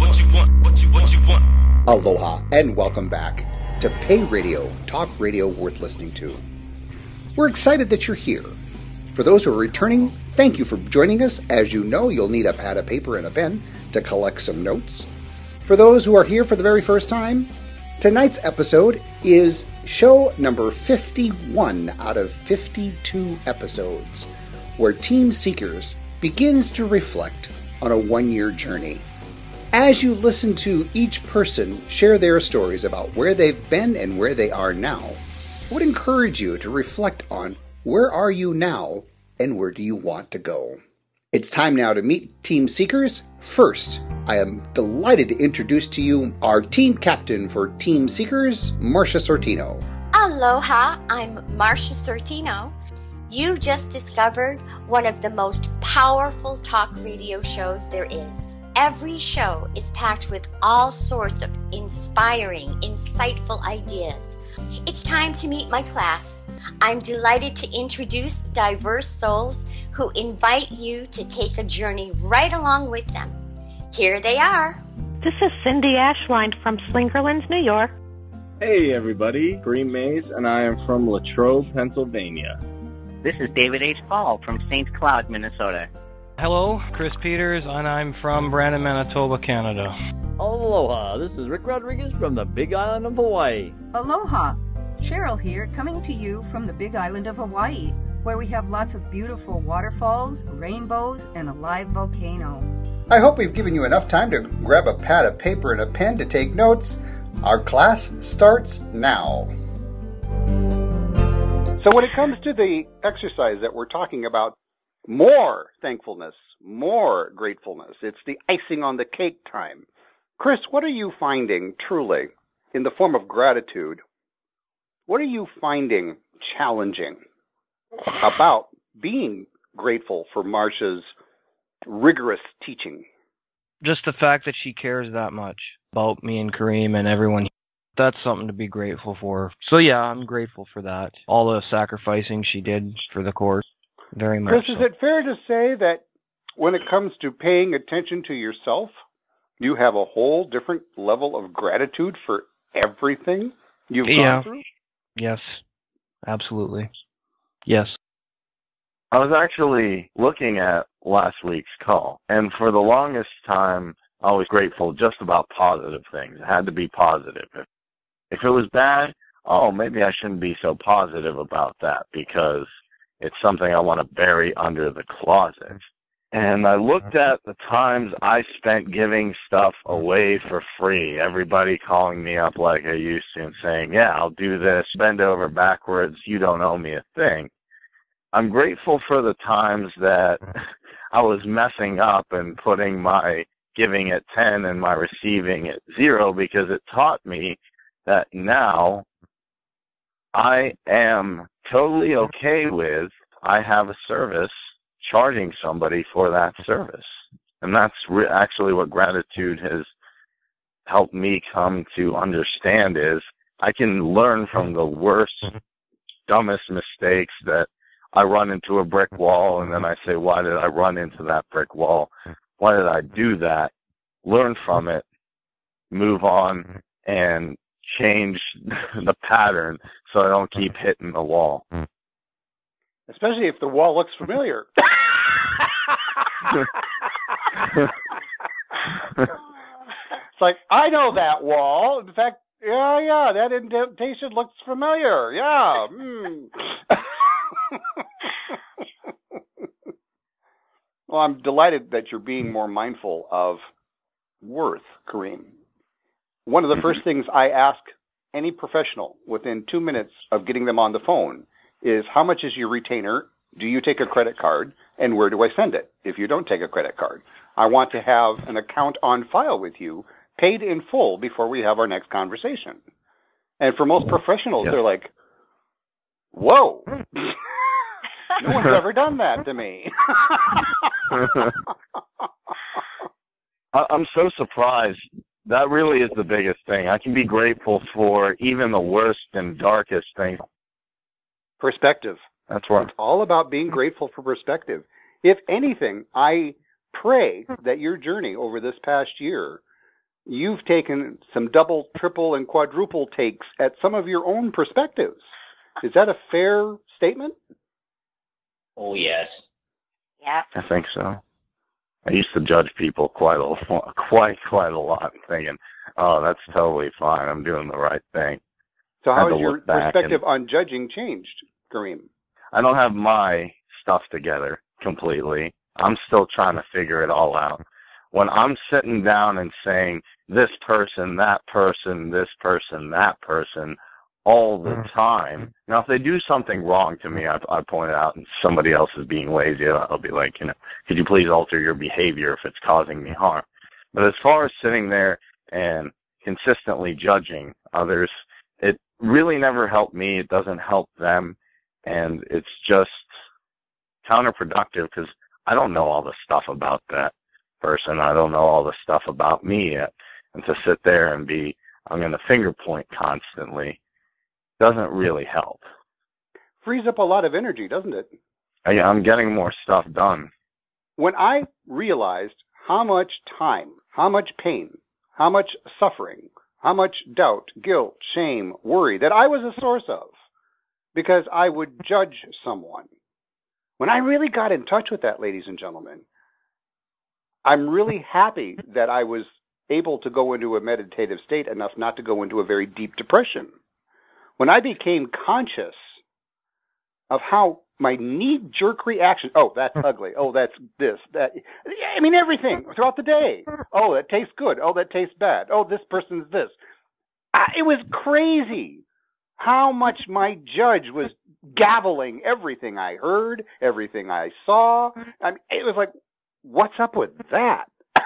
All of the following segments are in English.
what you want, what you, what you want. Aloha and welcome back to Pay Radio, talk radio worth listening to. We're excited that you're here. For those who are returning, thank you for joining us. As you know, you'll need a pad of paper and a pen to collect some notes. For those who are here for the very first time, tonight's episode is show number 51 out of 52 episodes, where Team Seekers begins to reflect on a one year journey. As you listen to each person share their stories about where they've been and where they are now, I would encourage you to reflect on where are you now and where do you want to go. It's time now to meet Team Seekers. First, I am delighted to introduce to you our team captain for Team Seekers, Marsha Sortino. Aloha, I'm Marsha Sortino. You just discovered one of the most powerful talk radio shows there is. Every show is packed with all sorts of inspiring, insightful ideas. It's time to meet my class. I'm delighted to introduce diverse souls who invite you to take a journey right along with them. Here they are. This is Cindy Ashline from Slingerlands, New York. Hey everybody, Green Mays, and I am from Latrobe, Pennsylvania. This is David H. Paul from St. Cloud, Minnesota. Hello, Chris Peters, and I'm from Brandon, Manitoba, Canada. Aloha, this is Rick Rodriguez from the Big Island of Hawaii. Aloha, Cheryl here, coming to you from the Big Island of Hawaii, where we have lots of beautiful waterfalls, rainbows, and a live volcano. I hope we've given you enough time to grab a pad of paper and a pen to take notes. Our class starts now. So, when it comes to the exercise that we're talking about, more thankfulness, more gratefulness, it's the icing on the cake time. Chris, what are you finding truly in the form of gratitude? What are you finding challenging about being grateful for Marsha's rigorous teaching? Just the fact that she cares that much about me and Kareem and everyone. That's something to be grateful for. So yeah, I'm grateful for that. All the sacrificing she did for the course. Very much. Chris, so. is it fair to say that when it comes to paying attention to yourself, you have a whole different level of gratitude for everything you've Yeah. gone through? Yes. Absolutely. Yes. I was actually looking at last week's call, and for the longest time, I was grateful just about positive things. It had to be positive. If, if it was bad, oh, maybe I shouldn't be so positive about that because it's something I want to bury under the closet. And I looked at the times I spent giving stuff away for free. Everybody calling me up like I used to and saying, yeah, I'll do this, bend over backwards, you don't owe me a thing. I'm grateful for the times that uh-huh. I was messing up and putting my giving at 10 and my receiving at 0 because it taught me that now I am totally okay with I have a service charging somebody for that service. And that's re- actually what gratitude has helped me come to understand is I can learn from the worst, dumbest mistakes that I run into a brick wall and then I say, why did I run into that brick wall? Why did I do that? Learn from it, move on, and change the pattern so I don't keep hitting the wall. Especially if the wall looks familiar. it's like, I know that wall. In fact, yeah, yeah, that indentation looks familiar. Yeah. Mm. well, I'm delighted that you're being more mindful of worth, Kareem. One of the first things I ask any professional within two minutes of getting them on the phone is how much is your retainer? Do you take a credit card? And where do I send it if you don't take a credit card? I want to have an account on file with you, paid in full before we have our next conversation. And for most professionals, they're like, whoa, no one's ever done that to me. I'm so surprised. That really is the biggest thing. I can be grateful for even the worst and darkest things. Perspective. That's what It's all about being grateful for perspective. If anything, I pray that your journey over this past year you've taken some double, triple, and quadruple takes at some of your own perspectives. Is that a fair statement? Oh yes. Yeah. I think so. I used to judge people quite a quite quite a lot, thinking, "Oh, that's totally fine. I'm doing the right thing." So how has your perspective on judging changed, Kareem? I don't have my stuff together completely. I'm still trying to figure it all out. When I'm sitting down and saying this person, that person, this person, that person, all the mm-hmm. time. Now, if they do something wrong to me, I, I point it out, and somebody else is being lazy, I'll be like, you know, could you please alter your behavior if it's causing me harm? But as far as sitting there and consistently judging others, it really never helped me. It doesn't help them, and it's just counterproductive because I don't know all the stuff about that person. I don't know all the stuff about me yet, and to sit there and be, I'm going to finger point constantly doesn't really help. Frees up a lot of energy, doesn't it? I, I'm getting more stuff done. When I realized how much time, how much pain, how much suffering, how much doubt, guilt, shame, worry that I was a source of because I would judge someone. When I really got in touch with that, ladies and gentlemen, I'm really happy that I was able to go into a meditative state enough not to go into a very deep depression. When I became conscious of how my knee jerk reaction, oh, that's hmm. ugly. Oh, that's this, that. I mean, everything throughout the day. Oh, that tastes good. Oh, that tastes bad. Oh, this person's this. I, it was crazy how much my judge was gaveling everything I heard, everything I saw. I mean, it was like, what's up with that?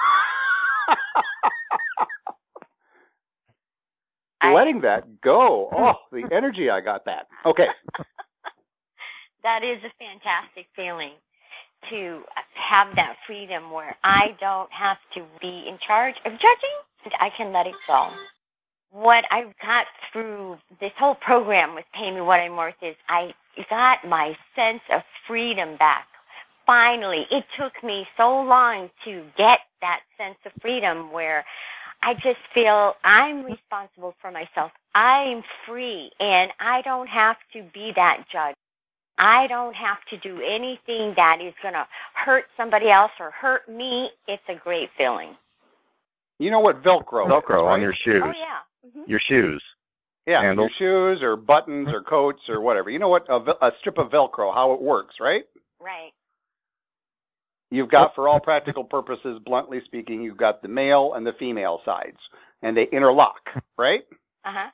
Letting that go. Oh, the energy I got back. Okay. that is a fantastic feeling to have that freedom where I don't have to be in charge of judging. I can let it go. What I got through this whole program with Pay Me What I'm Worth is I got my sense of freedom back. Finally, it took me so long to get that sense of freedom where I just feel I'm responsible for myself. I'm free and I don't have to be that judge. I don't have to do anything that is going to hurt somebody else or hurt me. It's a great feeling. You know what Velcro Velcro is, right? on your shoes. Oh, yeah. hmm Your shoes. Yeah, handles. your shoes or buttons or coats or whatever. You know what a, vel- a strip of Velcro, how it works, right? Right. You've got, for all practical purposes, bluntly speaking, you've got the male and the female sides, and they interlock, right? Uh huh.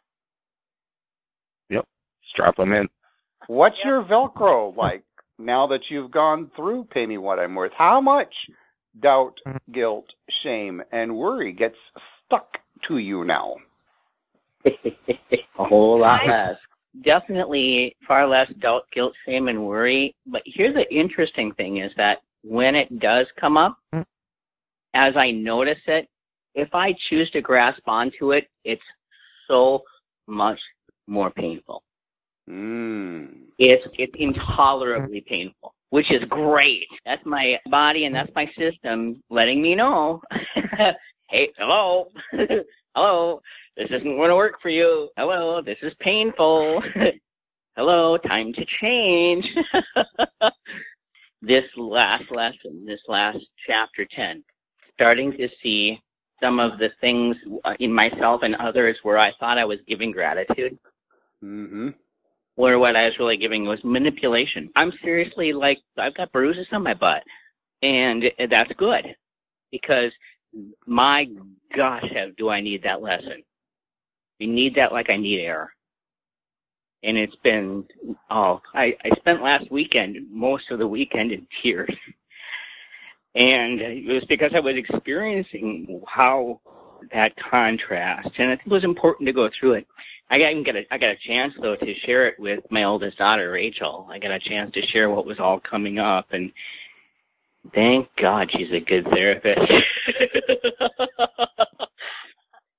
Yep. Strap them in. What's Yep. your Velcro like now that you've gone through Pay Me What I'm Worth? How much doubt, guilt, shame, and worry gets stuck to you now? a whole lot less. Definitely far less doubt, guilt, shame, and worry. But here's the interesting thing is that when it does come up, as I notice it, if I choose to grasp onto it, it's so much more painful. Mm. It's it's intolerably painful, which is great. That's my body and that's my system letting me know. hey, hello, hello, this isn't going to work for you. Hello, this is painful. hello, time to change. This last lesson, this last chapter 10, starting to see some of the things in myself and others where I thought I was giving gratitude Mm-hmm. where what I was really giving was manipulation. I'm seriously like I've got bruises on my butt, and that's good because my gosh, do I need that lesson? I need that like I need air. And it's been oh, I, I spent last weekend most of the weekend in tears. And it was because I was experiencing how that contrast, and I think it was important to go through it. I got a I got a chance though to share it with my oldest daughter Rachel. I got a chance to share what was all coming up, and thank God she's a good therapist.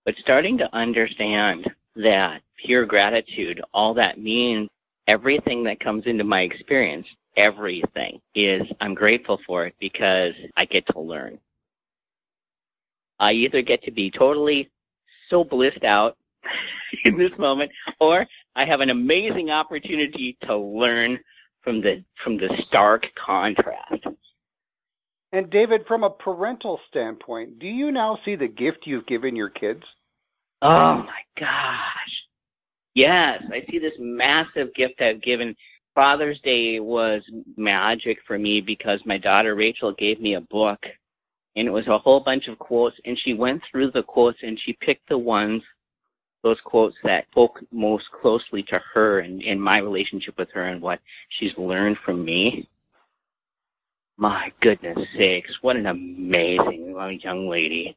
but starting to understand that pure gratitude, all that means, everything that comes into my experience, everything is I'm grateful for it because I get to learn. I either get to be totally so blissed out in this moment, or I have an amazing opportunity to learn from the from the stark contrast. And David, from a parental standpoint, do you now see the gift you've given your kids? Oh my gosh. Yes, I see this massive gift I've given. Father's Day was magic for me because my daughter Rachel gave me a book and it was a whole bunch of quotes and she went through the quotes and she picked the ones those quotes that spoke most closely to her and, and my relationship with her and what she's learned from me. My goodness sakes, what an amazing young lady.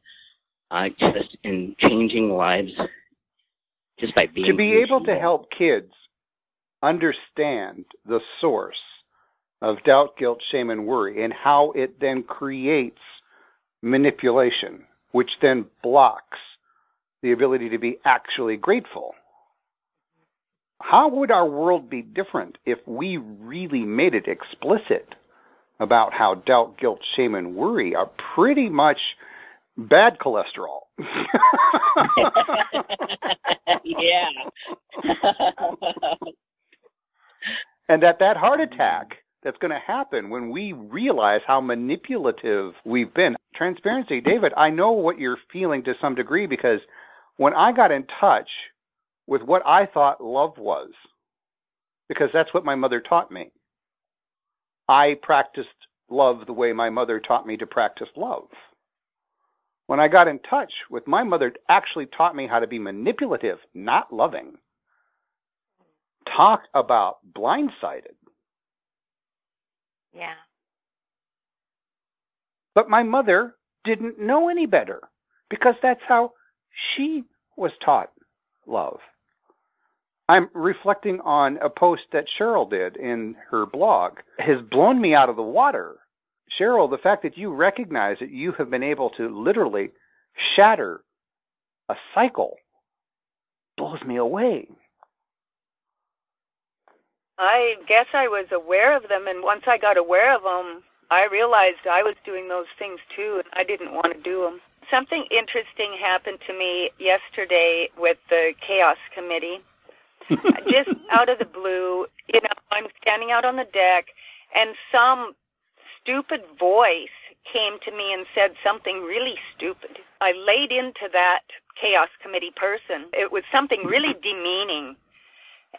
Uh, just in changing lives just by being to be able to help kids understand the source of doubt, guilt, shame, and worry and how it then creates manipulation, which then blocks the ability to be actually grateful. How would our world be different if we really made it explicit about how doubt, guilt, shame, and worry are pretty much bad cholesterol? yeah. and that that heart attack that's going to happen when we realize how manipulative we've been. Transparency, David, I know what you're feeling to some degree because when I got in touch with what I thought love was, because that's what my mother taught me, I practiced love the way my mother taught me to practice love. When I got in touch with my mother, actually taught me how to be manipulative, not loving. Talk about blindsided. Yeah. But my mother didn't know any better because that's how she was taught love. I'm reflecting on a post that Cheryl did in her blog. Has blown me out of the water. Cheryl, the fact that you recognize that you have been able to literally shatter a cycle blows me away. I guess I was aware of them, and once I got aware of them, I realized I was doing those things too, and I didn't want to do them. Something interesting happened to me yesterday with the Chaos Committee. Just out of the blue, you know, I'm standing out on the deck, and some stupid voice came to me and said something really stupid. I laid into that Chaos Committee person. It was something really demeaning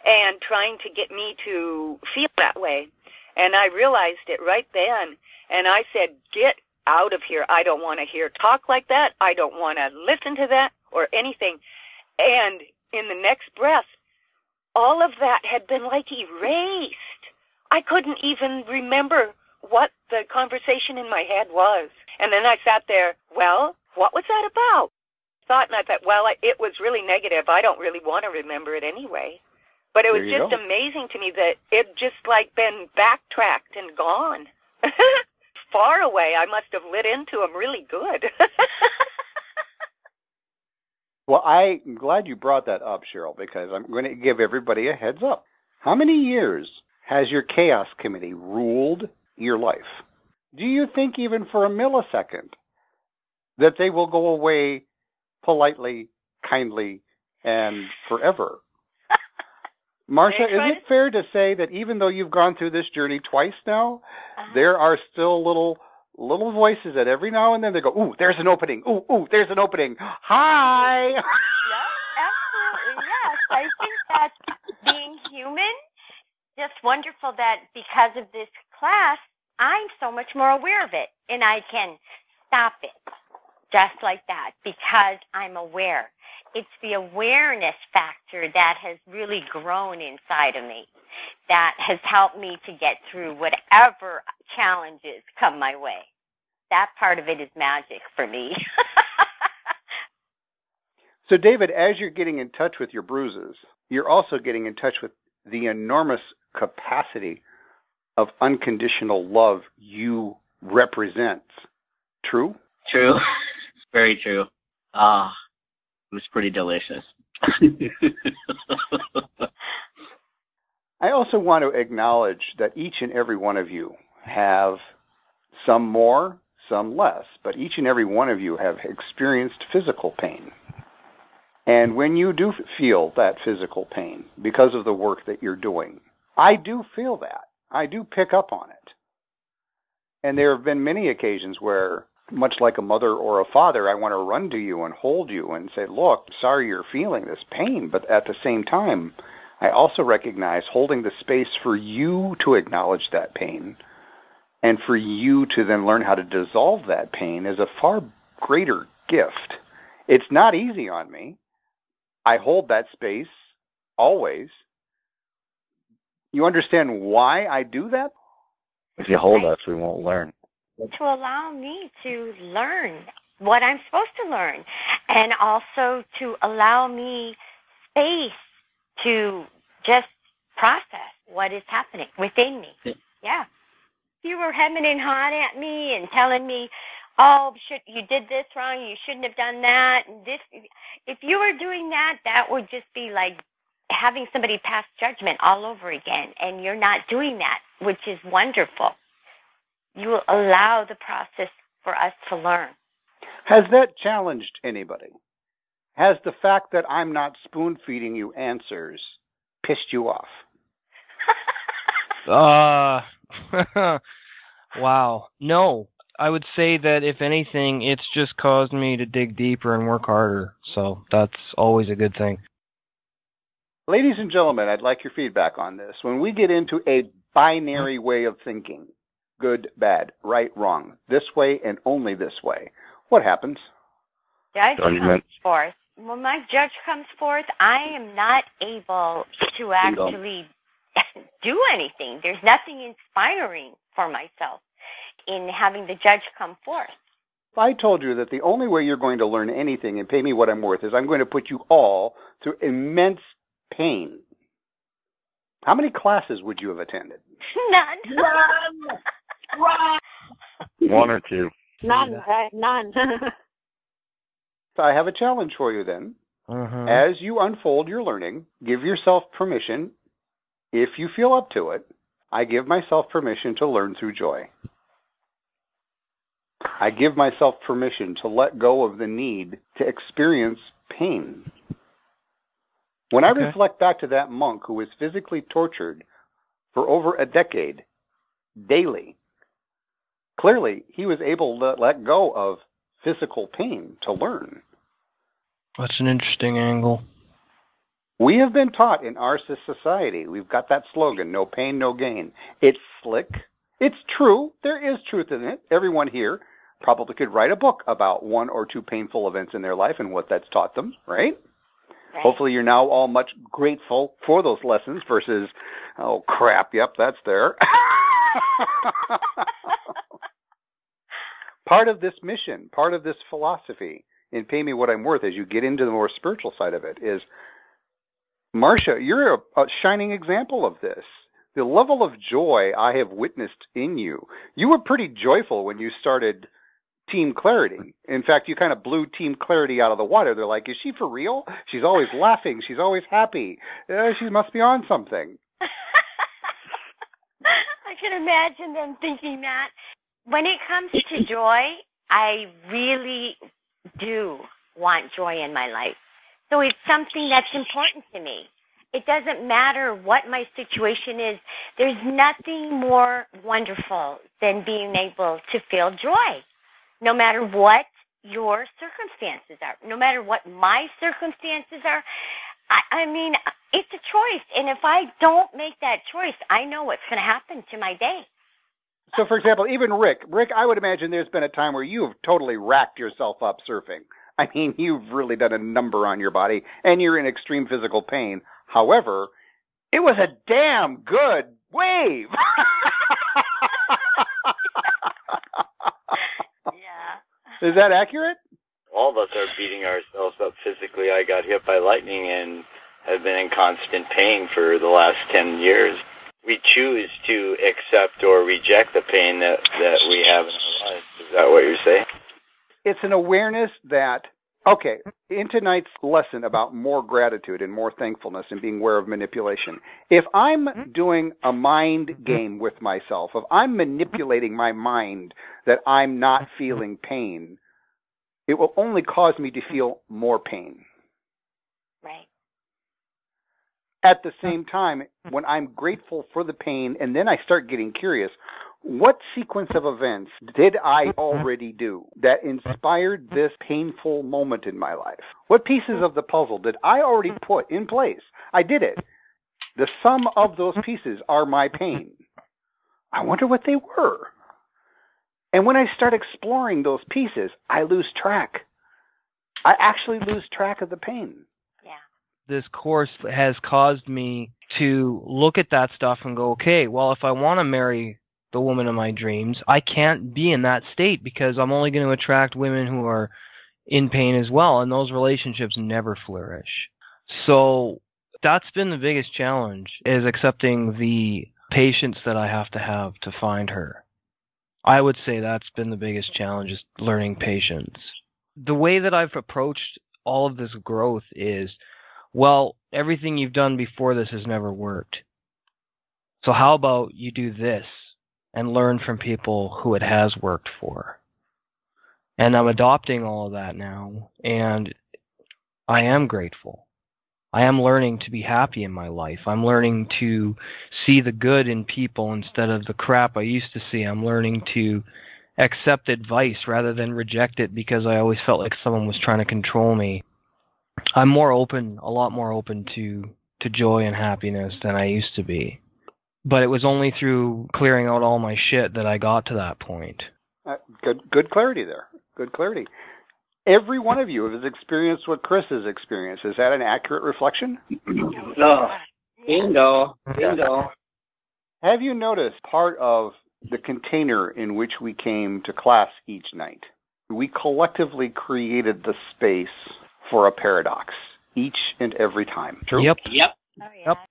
and trying to get me to feel that way. And I realized it right then. And I said, Get out of here. I don't want to hear talk like that. I don't want to listen to that or anything. And in the next breath, all of that had been like erased. I couldn't even remember what the conversation in my head was. And then I sat there, well, what was that about? Thought and I thought, well, it was really negative. I don't really want to remember it anyway. But it was just go. amazing to me that it just like been backtracked and gone. Far away. I must have lit into him really good. well, I'm glad you brought that up, Cheryl, because I'm going to give everybody a heads up. How many years has your chaos committee ruled your life? Do you think even for a millisecond that they will go away politely, kindly, and forever? Marsha, is it fair to say that even though you've gone through this journey twice now, uh-huh. there are still little little voices that every now and then they go, "Ooh, there's an opening. Ooh, ooh, there's an opening. Hi." Yes, absolutely. Yes, I think that being human, just wonderful that because of this class, I'm so much more aware of it and I can stop it just like that because I'm aware. It's the awareness factor that has really grown inside of me that has helped me to get through whatever challenges come my way. That part of it is magic for me. so, David, as you're getting in touch with your bruises, you're also getting in touch with the enormous capacity of unconditional love you represent. True? True. Very true. Ah, it was pretty delicious. I also want to acknowledge that each and every one of you have some more, some less, but each and every one of you have experienced physical pain. And when you do feel that physical pain because of the work that you're doing, I do feel that. I do pick up on it. And there have been many occasions where, much like a mother or a father, I want to run to you and hold you and say, Look, sorry you're feeling this pain, but at the same time, I also recognize holding the space for you to acknowledge that pain and for you to then learn how to dissolve that pain is a far greater gift. It's not easy on me. I hold that space always. You understand why I do that? If you hold us, we won't learn. To allow me to learn what I'm supposed to learn, and also to allow me space to just process what is happening within me. Yeah. If you were hemming and hawing at me and telling me, "Oh, should, you did this wrong. You shouldn't have done that." And this, if you were doing that, that would just be like having somebody pass judgment all over again. And you're not doing that, which is wonderful. You will allow the process for us to learn. Has that challenged anybody? Has the fact that I'm not spoon feeding you answers pissed you off? Uh, wow. No, I would say that if anything, it's just caused me to dig deeper and work harder. So that's always a good thing. Ladies and gentlemen, I'd like your feedback on this. When we get into a binary way of thinking, good, bad, right, wrong, this way and only this way, what happens? Judge Judgment. comes forth. When my judge comes forth, I am not able to actually do anything. There's nothing inspiring for myself in having the judge come forth. If I told you that the only way you're going to learn anything and pay me what I'm worth is I'm going to put you all through immense pain, how many classes would you have attended? None. One or two. None, right? None. So I have a challenge for you then. Mhm. As you unfold your learning, give yourself permission, if you feel up to it, I give myself permission to learn through joy. I give myself permission to let go of the need to experience pain. When I reflect back to that monk who was physically tortured for over a decade, daily, clearly he was able to let go of physical pain to learn. That's an interesting angle. We have been taught in our society, we've got that slogan, no pain, no gain. It's slick. It's true. There is truth in it. Everyone here probably could write a book about one or two painful events in their life and what that's taught them, right? Right. Hopefully you're now all much grateful for those lessons versus, oh crap, yep, that's there. part of this mission, part of this philosophy in Pay Me What I'm Worth as you get into the more spiritual side of it is Marsha, you're a, a shining example of this. The level of joy I have witnessed in you. You were pretty joyful when you started Team Clarity. In fact, you kind of blew Team Clarity out of the water. They're like, is she for real? She's always laughing. She's always happy. Uh, she must be on something. I can imagine them thinking that. When it comes to joy, I really do want joy in my life. So it's something that's important to me. It doesn't matter what my situation is. There's nothing more wonderful than being able to feel joy, no matter what your circumstances are, no matter what my circumstances are. I, I mean, it's a choice. And if I don't make that choice, I know what's going to happen to my day. So, for example, even Rick, Rick, I would imagine there's been a time where you have totally racked yourself up surfing. I mean, you've really done a number on your body, and you're in extreme physical pain. However, it was a damn good wave. Is that accurate? all of us are beating ourselves up physically. I got hit by lightning and have been in constant pain for the last 10 years. We choose to accept or reject the pain that, that we have in our lives. Is that what you're saying? It's an awareness that Okay, in tonight's lesson about more gratitude and more thankfulness and being aware of manipulation, if I'm mm-hmm. doing a mind mm-hmm. game with myself, if I'm manipulating my mind that I'm not mm-hmm. feeling pain, it will only cause me to feel more pain. Right. At the same time, when I'm grateful for the pain and then I start getting curious, what sequence of events did I already do that inspired this painful moment in my life? What pieces of the puzzle did I already put in place? I did it. The sum of those pieces are my pain. I wonder what they were. And when I start exploring those pieces, I lose track. I actually lose track of the pain. This course has caused me to look at that stuff and go, okay, well, if I want to marry the woman of my dreams, I can't be in that state because I'm only going to attract women who are in pain as well, and those relationships never flourish. So that's been the biggest challenge is accepting the patience that I have to have to find her. I would say that's been the biggest challenge is learning patience. The way that I've approached all of this growth is, well, everything you've done before this has never worked. So how about you do this and learn from people who it has worked for? And I'm adopting all of that now, and I am grateful. I am learning to be happy in my life. I'm learning to see the good in people instead of the crap I used to see. I'm learning to accept advice rather than reject it because I always felt like someone was trying to control me. I'm more open, a lot more open to to joy and happiness than I used to be. But it was only through clearing out all my shit that I got to that point. Uh, good, good clarity there. Good clarity. Every one of you has experienced what Chris has experienced. Is that an accurate reflection? No. Bingo. Bingo. Have you noticed part of the container in which we came to class each night? We collectively created the space for a paradox each and every time. True? Yep. Yep. Oh,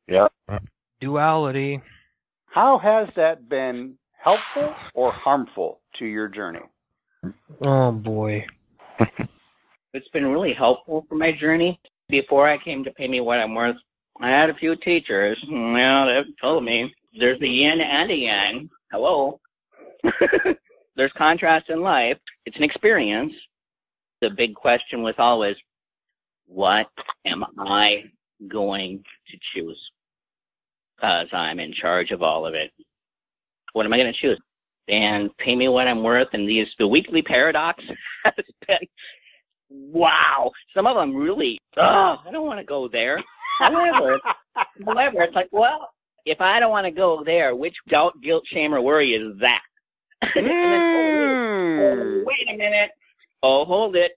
Yep. Yep. Duality. How has that been helpful or harmful to your journey? Oh boy. It's been really helpful for my journey. Before I came to pay me what I'm worth, I had a few teachers. Well, they told me there's a yin and a yang. Hello. there's contrast in life. It's an experience. The big question was always, what am I going to choose? Uh, because I'm in charge of all of it. What am I going to choose? And pay me what I'm worth. And these the weekly paradox has been wow. Some of them really. Oh, I don't want to go there. However, however, it's like, well, if I don't want to go there, which doubt, guilt, shame, or worry is that? then, oh, hmm. wait a minute. Oh, hold it.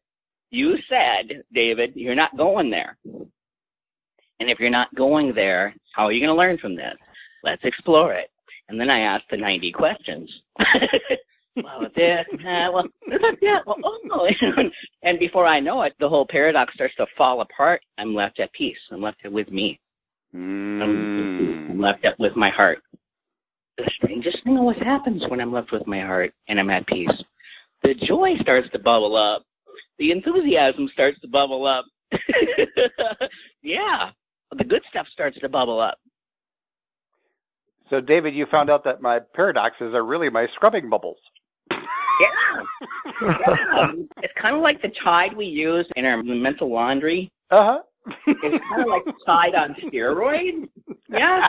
You said, David, you're not going there. And if you're not going there, how are you going to learn from this? Let's explore it. And then I asked the 90 questions. well, this, uh, well, yeah, well, oh. and before I know it, the whole paradox starts to fall apart. I'm left at peace. I'm left with me. Mm. I'm left with my heart. The strangest thing always happens when I'm left with my heart and I'm at peace. The joy starts to bubble up. The enthusiasm starts to bubble up. yeah, the good stuff starts to bubble up. So, David, you found out that my paradoxes are really my scrubbing bubbles. Yeah. yeah. It's kind of like the Tide we use in our mental laundry. Uh huh. It's kind of like Tide on steroids. Yeah.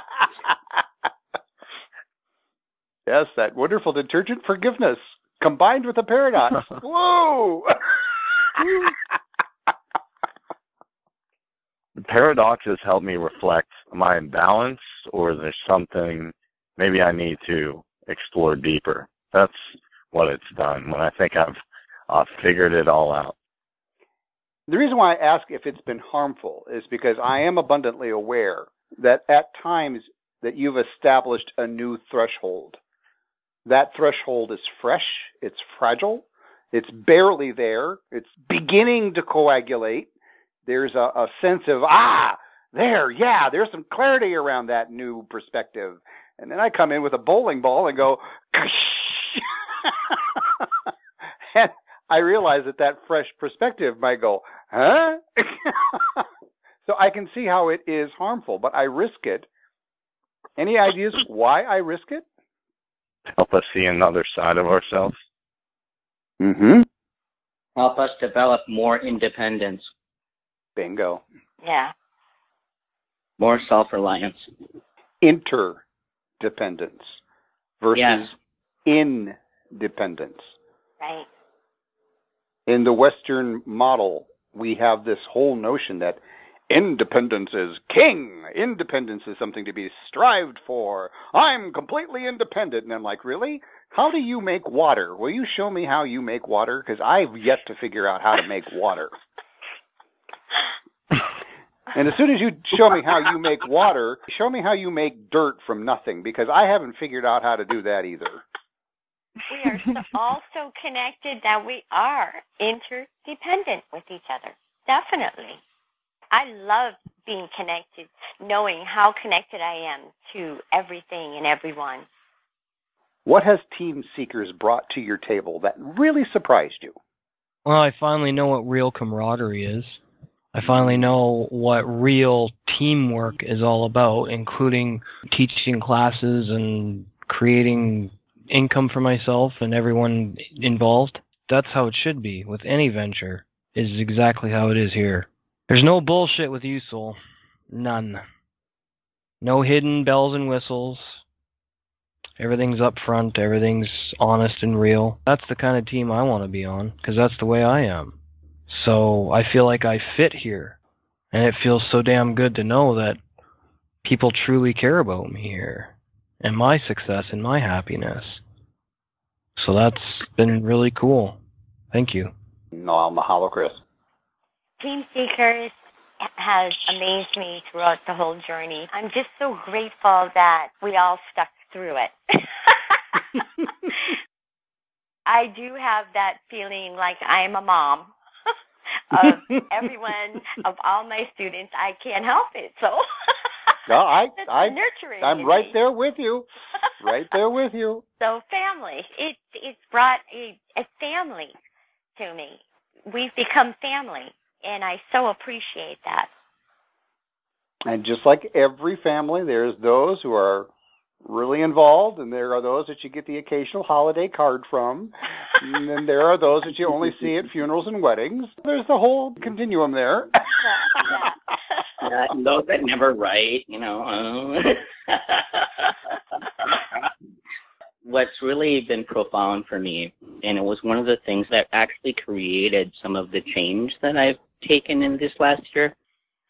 yes, that wonderful detergent forgiveness combined with a paradox. Whoa! The paradoxes help me reflect am I in balance or there's something maybe I need to explore deeper. That's what it's done when I think I've uh, figured it all out. The reason why I ask if it's been harmful is because I am abundantly aware that at times that you've established a new threshold. That threshold is fresh, it's fragile, it's barely there, it's beginning to coagulate. There's a, a sense of, ah, there, yeah, there's some clarity around that new perspective. And then I come in with a bowling ball and go, and I realize that that fresh perspective might go, huh? so I can see how it is harmful, but I risk it. Any ideas why I risk it? Help us see another side of ourselves. Mm-hmm. Help us develop more independence, Bingo. Yeah. more self-reliance. Interdependence versus Yes. independence. Right. In the Western model, we have this whole notion that independence is king. Independence is something to be strived for. I'm completely independent. And I'm like, really? How do you make water? Will you show me how you make water? Because I've yet to figure out how to make water. And as soon as you show me how you make water, show me how you make dirt from nothing because I haven't figured out how to do that either. We are so, all so connected that we are interdependent with each other. Definitely. I love being connected, knowing how connected I am to everything and everyone. What has Team Seekers brought to your table that really surprised you? Well, I finally know what real camaraderie is. I finally know what real teamwork is all about, including teaching classes and creating income for myself and everyone involved. That's how it should be with any venture. Is exactly how it is here. There's no bullshit with you, Soul. None. No hidden bells and whistles. Everything's up front. Everything's honest and real. That's the kind of team I want to be on, because that's the way I am. So I feel like I fit here. And it feels so damn good to know that people truly care about me here and my success and my happiness. So that's been really cool. Thank you. No, I'm a mahalo, Chris. Team Seekers has amazed me throughout the whole journey. I'm just so grateful that we all stuck through it. I do have that feeling like I'm a mom of everyone, of all my students. I can't help it. So No, I, I, nurturing. I'm right me. there with you. Right there with you. So family, it it's brought a, a family to me. We've become family, and I so appreciate that. And just like every family, there's those who are really involved, and there are those that you get the occasional holiday card from, and then there are those that you only see at funerals and weddings. There's the whole continuum there. Uh, those that never write, you know. uh. What's really been profound for me, and it was one of the things that actually created some of the change that I've taken in this last year,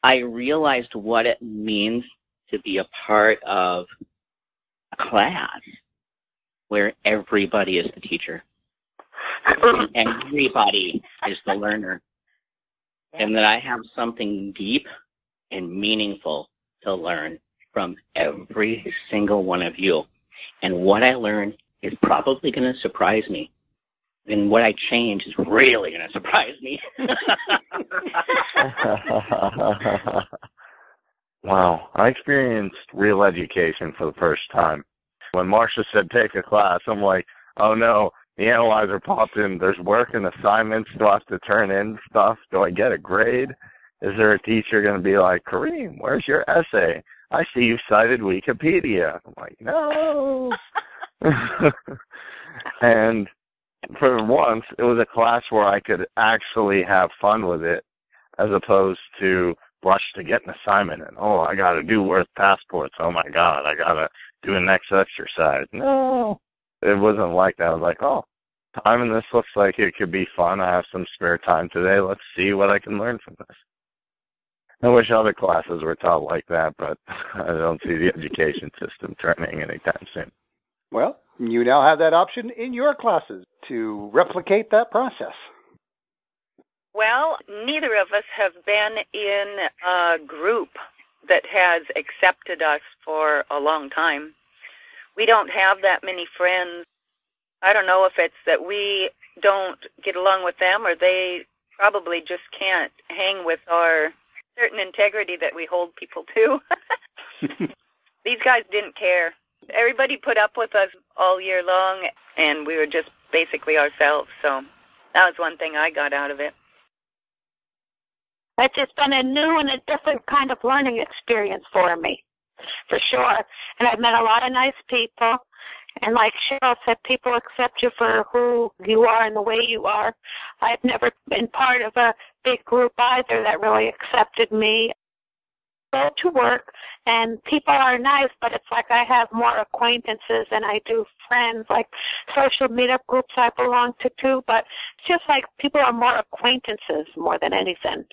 I realized what it means to be a part of class where everybody is the teacher. and everybody is the learner. And that I have something deep and meaningful to learn from every single one of you. And what I learn is probably going to surprise me. And what I change is really going to surprise me. wow. I experienced real education for the first time. When Marsha said take a class, I'm like, oh no, the analyzer popped in. There's work and assignments. Do I have to turn in stuff? Do I get a grade? Is there a teacher going to be like, Kareem, where's your essay? I see you cited Wikipedia. I'm like, no. and for once, it was a class where I could actually have fun with it, as opposed to rush to get an assignment and oh, I got to do worth passports. Oh my God, I got to do a next exercise. No, it wasn't like that. I was like, oh, time in this looks like it could be fun. I have some spare time today. Let's see what I can learn from this. I wish other classes were taught like that, but I don't see the education system turning anytime soon. Well, you now have that option in your classes to replicate that process. Well, neither of us have been in a group that has accepted us for a long time. We don't have that many friends. I don't know if it's that we don't get along with them or they probably just can't hang with our certain integrity that we hold people to. These guys didn't care. Everybody put up with us all year long, and we were just basically ourselves. So That was one thing I got out of it. It's just been a new and a different kind of learning experience for me, for sure. And I've met a lot of nice people. And like Cheryl said, people accept you for who you are and the way you are. I've never been part of a big group either that really accepted me. Go to work and people are nice, but it's like I have more acquaintances than I do friends, like social meetup groups I belong to too, but it's just like people are more acquaintances more than anything.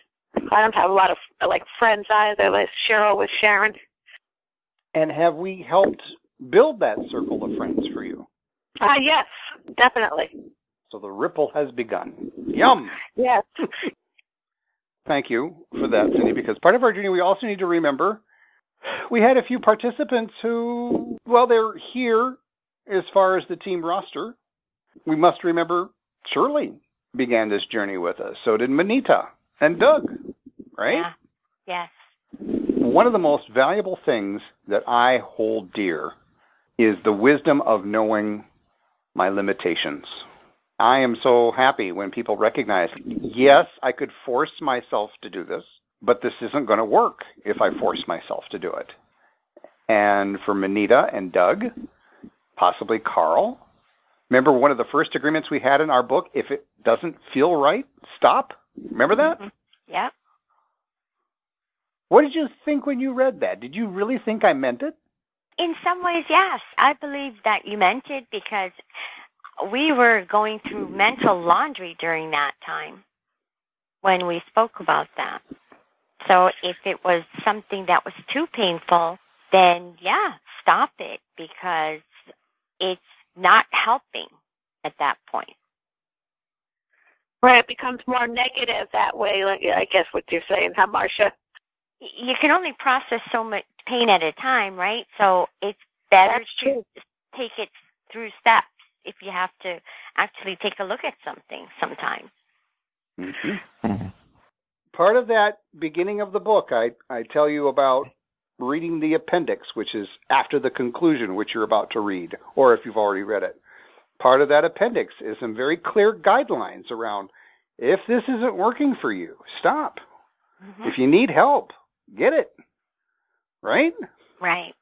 I don't have a lot of like friends either, like Cheryl with Sharon. And have we helped build that circle of friends for you? Ah, uh, yes, definitely. So the ripple has begun. Yum. Yes. Thank you for that, Cindy, because part of our journey we also need to remember we had a few participants who, well, they're here as far as the team roster. We must remember Shirley began this journey with us. So did Manita and Doug, right? Yeah. Yes. One of the most valuable things that I hold dear is the wisdom of knowing my limitations. I am so happy when people recognize, yes, I could force myself to do this, but this isn't going to work if I force myself to do it. And for Manita and Doug, possibly Carl, remember one of the first agreements we had in our book if it doesn't feel right, stop? Remember that? Mm-hmm. Yeah. What did you think when you read that? Did you really think I meant it? In some ways, yes. I believe that you meant it because we were going through mental laundry during that time when we spoke about that. So if it was something that was too painful, then yeah, stop it because it's not helping at that point. Right, it becomes more negative that way. Like I guess what you're saying, huh, Marsha? You can only process so much pain at a time, right? So it's better That's to true. take it through steps if you have to actually take a look at something sometime. Mm-hmm. Part of that beginning of the book, I, I tell you about reading the appendix, which is after the conclusion, which you're about to read, or if you've already read it. Part of that appendix is some very clear guidelines around if this isn't working for you, stop. Mm-hmm. If you need help, get it. Right? Right.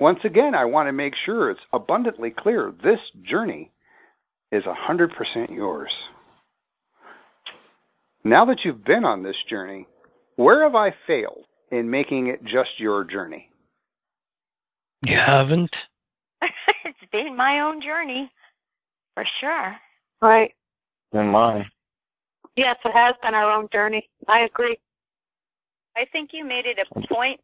Once again, I want to make sure it's abundantly clear this journey is 100% yours. Now that you've been on this journey, where have I failed in making it just your journey? You haven't? It's been my own journey, for sure. Right. Than mine. Yes, it has been our own journey. I agree. I think you made it a point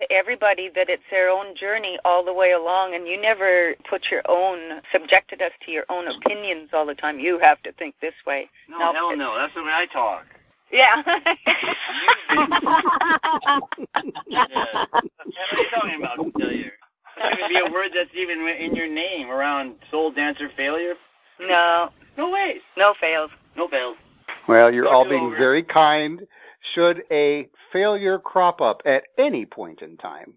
to everybody that it's their own journey all the way along, and you never put your own, subjected us to your own opinions all the time. You have to think this way. No, Now, hell no. That's the way I talk. Yeah. Yeah. What are you talking about, failure? That even be a word that's even in your name around soul dancer failure. no, No way. no fails. No fails. Well, you're Start all being over. very kind. Should a failure crop up at any point in time,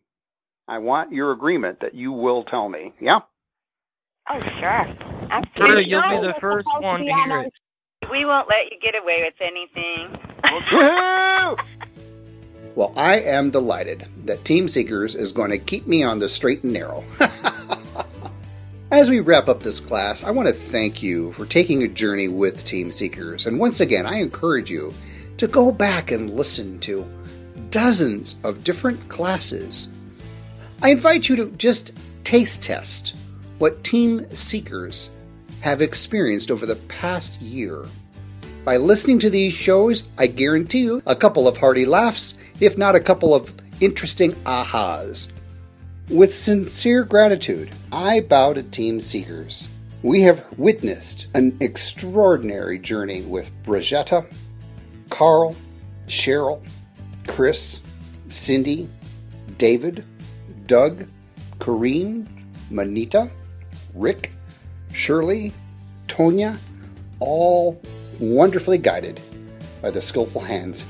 I want your agreement that you will tell me. Yeah? Oh, sure. Sure, Absolutely. you'll be the first one to hear it. We won't let you get away with anything. Well, I am delighted that Team Seekers is going to keep me on the straight and narrow. As we wrap up this class, I want to thank you for taking a journey with Team Seekers. And once again, I encourage you to go back and listen to dozens of different classes. I invite you to just taste test what Team Seekers have experienced over the past year. By listening to these shows, I guarantee you a couple of hearty laughs, if not a couple of interesting ahas. With sincere gratitude, I bow to Team Seekers. We have witnessed an extraordinary journey with Brigetta, Carl, Cheryl, Chris, Cindy, David, Doug, Kareem, Manita, Rick, Shirley, Tonya, all wonderfully guided by the skillful hands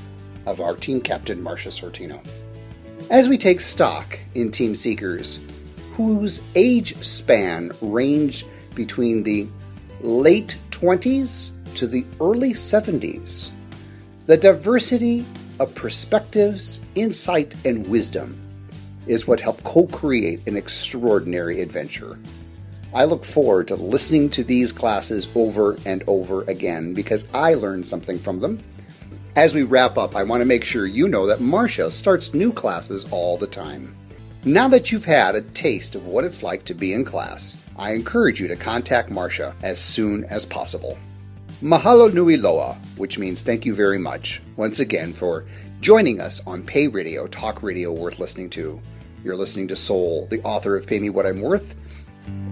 of our team captain, Marsha Sortino. As we take stock in Team Seekers, whose age span ranged between the late 20s to the early 70s. The diversity of perspectives, insight, and wisdom is what helped co create an extraordinary adventure. I look forward to listening to these classes over and over again because I learned something from them. As we wrap up, I want to make sure you know that Marsha starts new classes all the time. Now that you've had a taste of what it's like to be in class, I encourage you to contact Marsha as soon as possible. Mahalo nui loa, which means thank you very much, once again for joining us on Pay Radio, talk radio worth listening to. You're listening to Soul, the author of Pay Me What I'm Worth.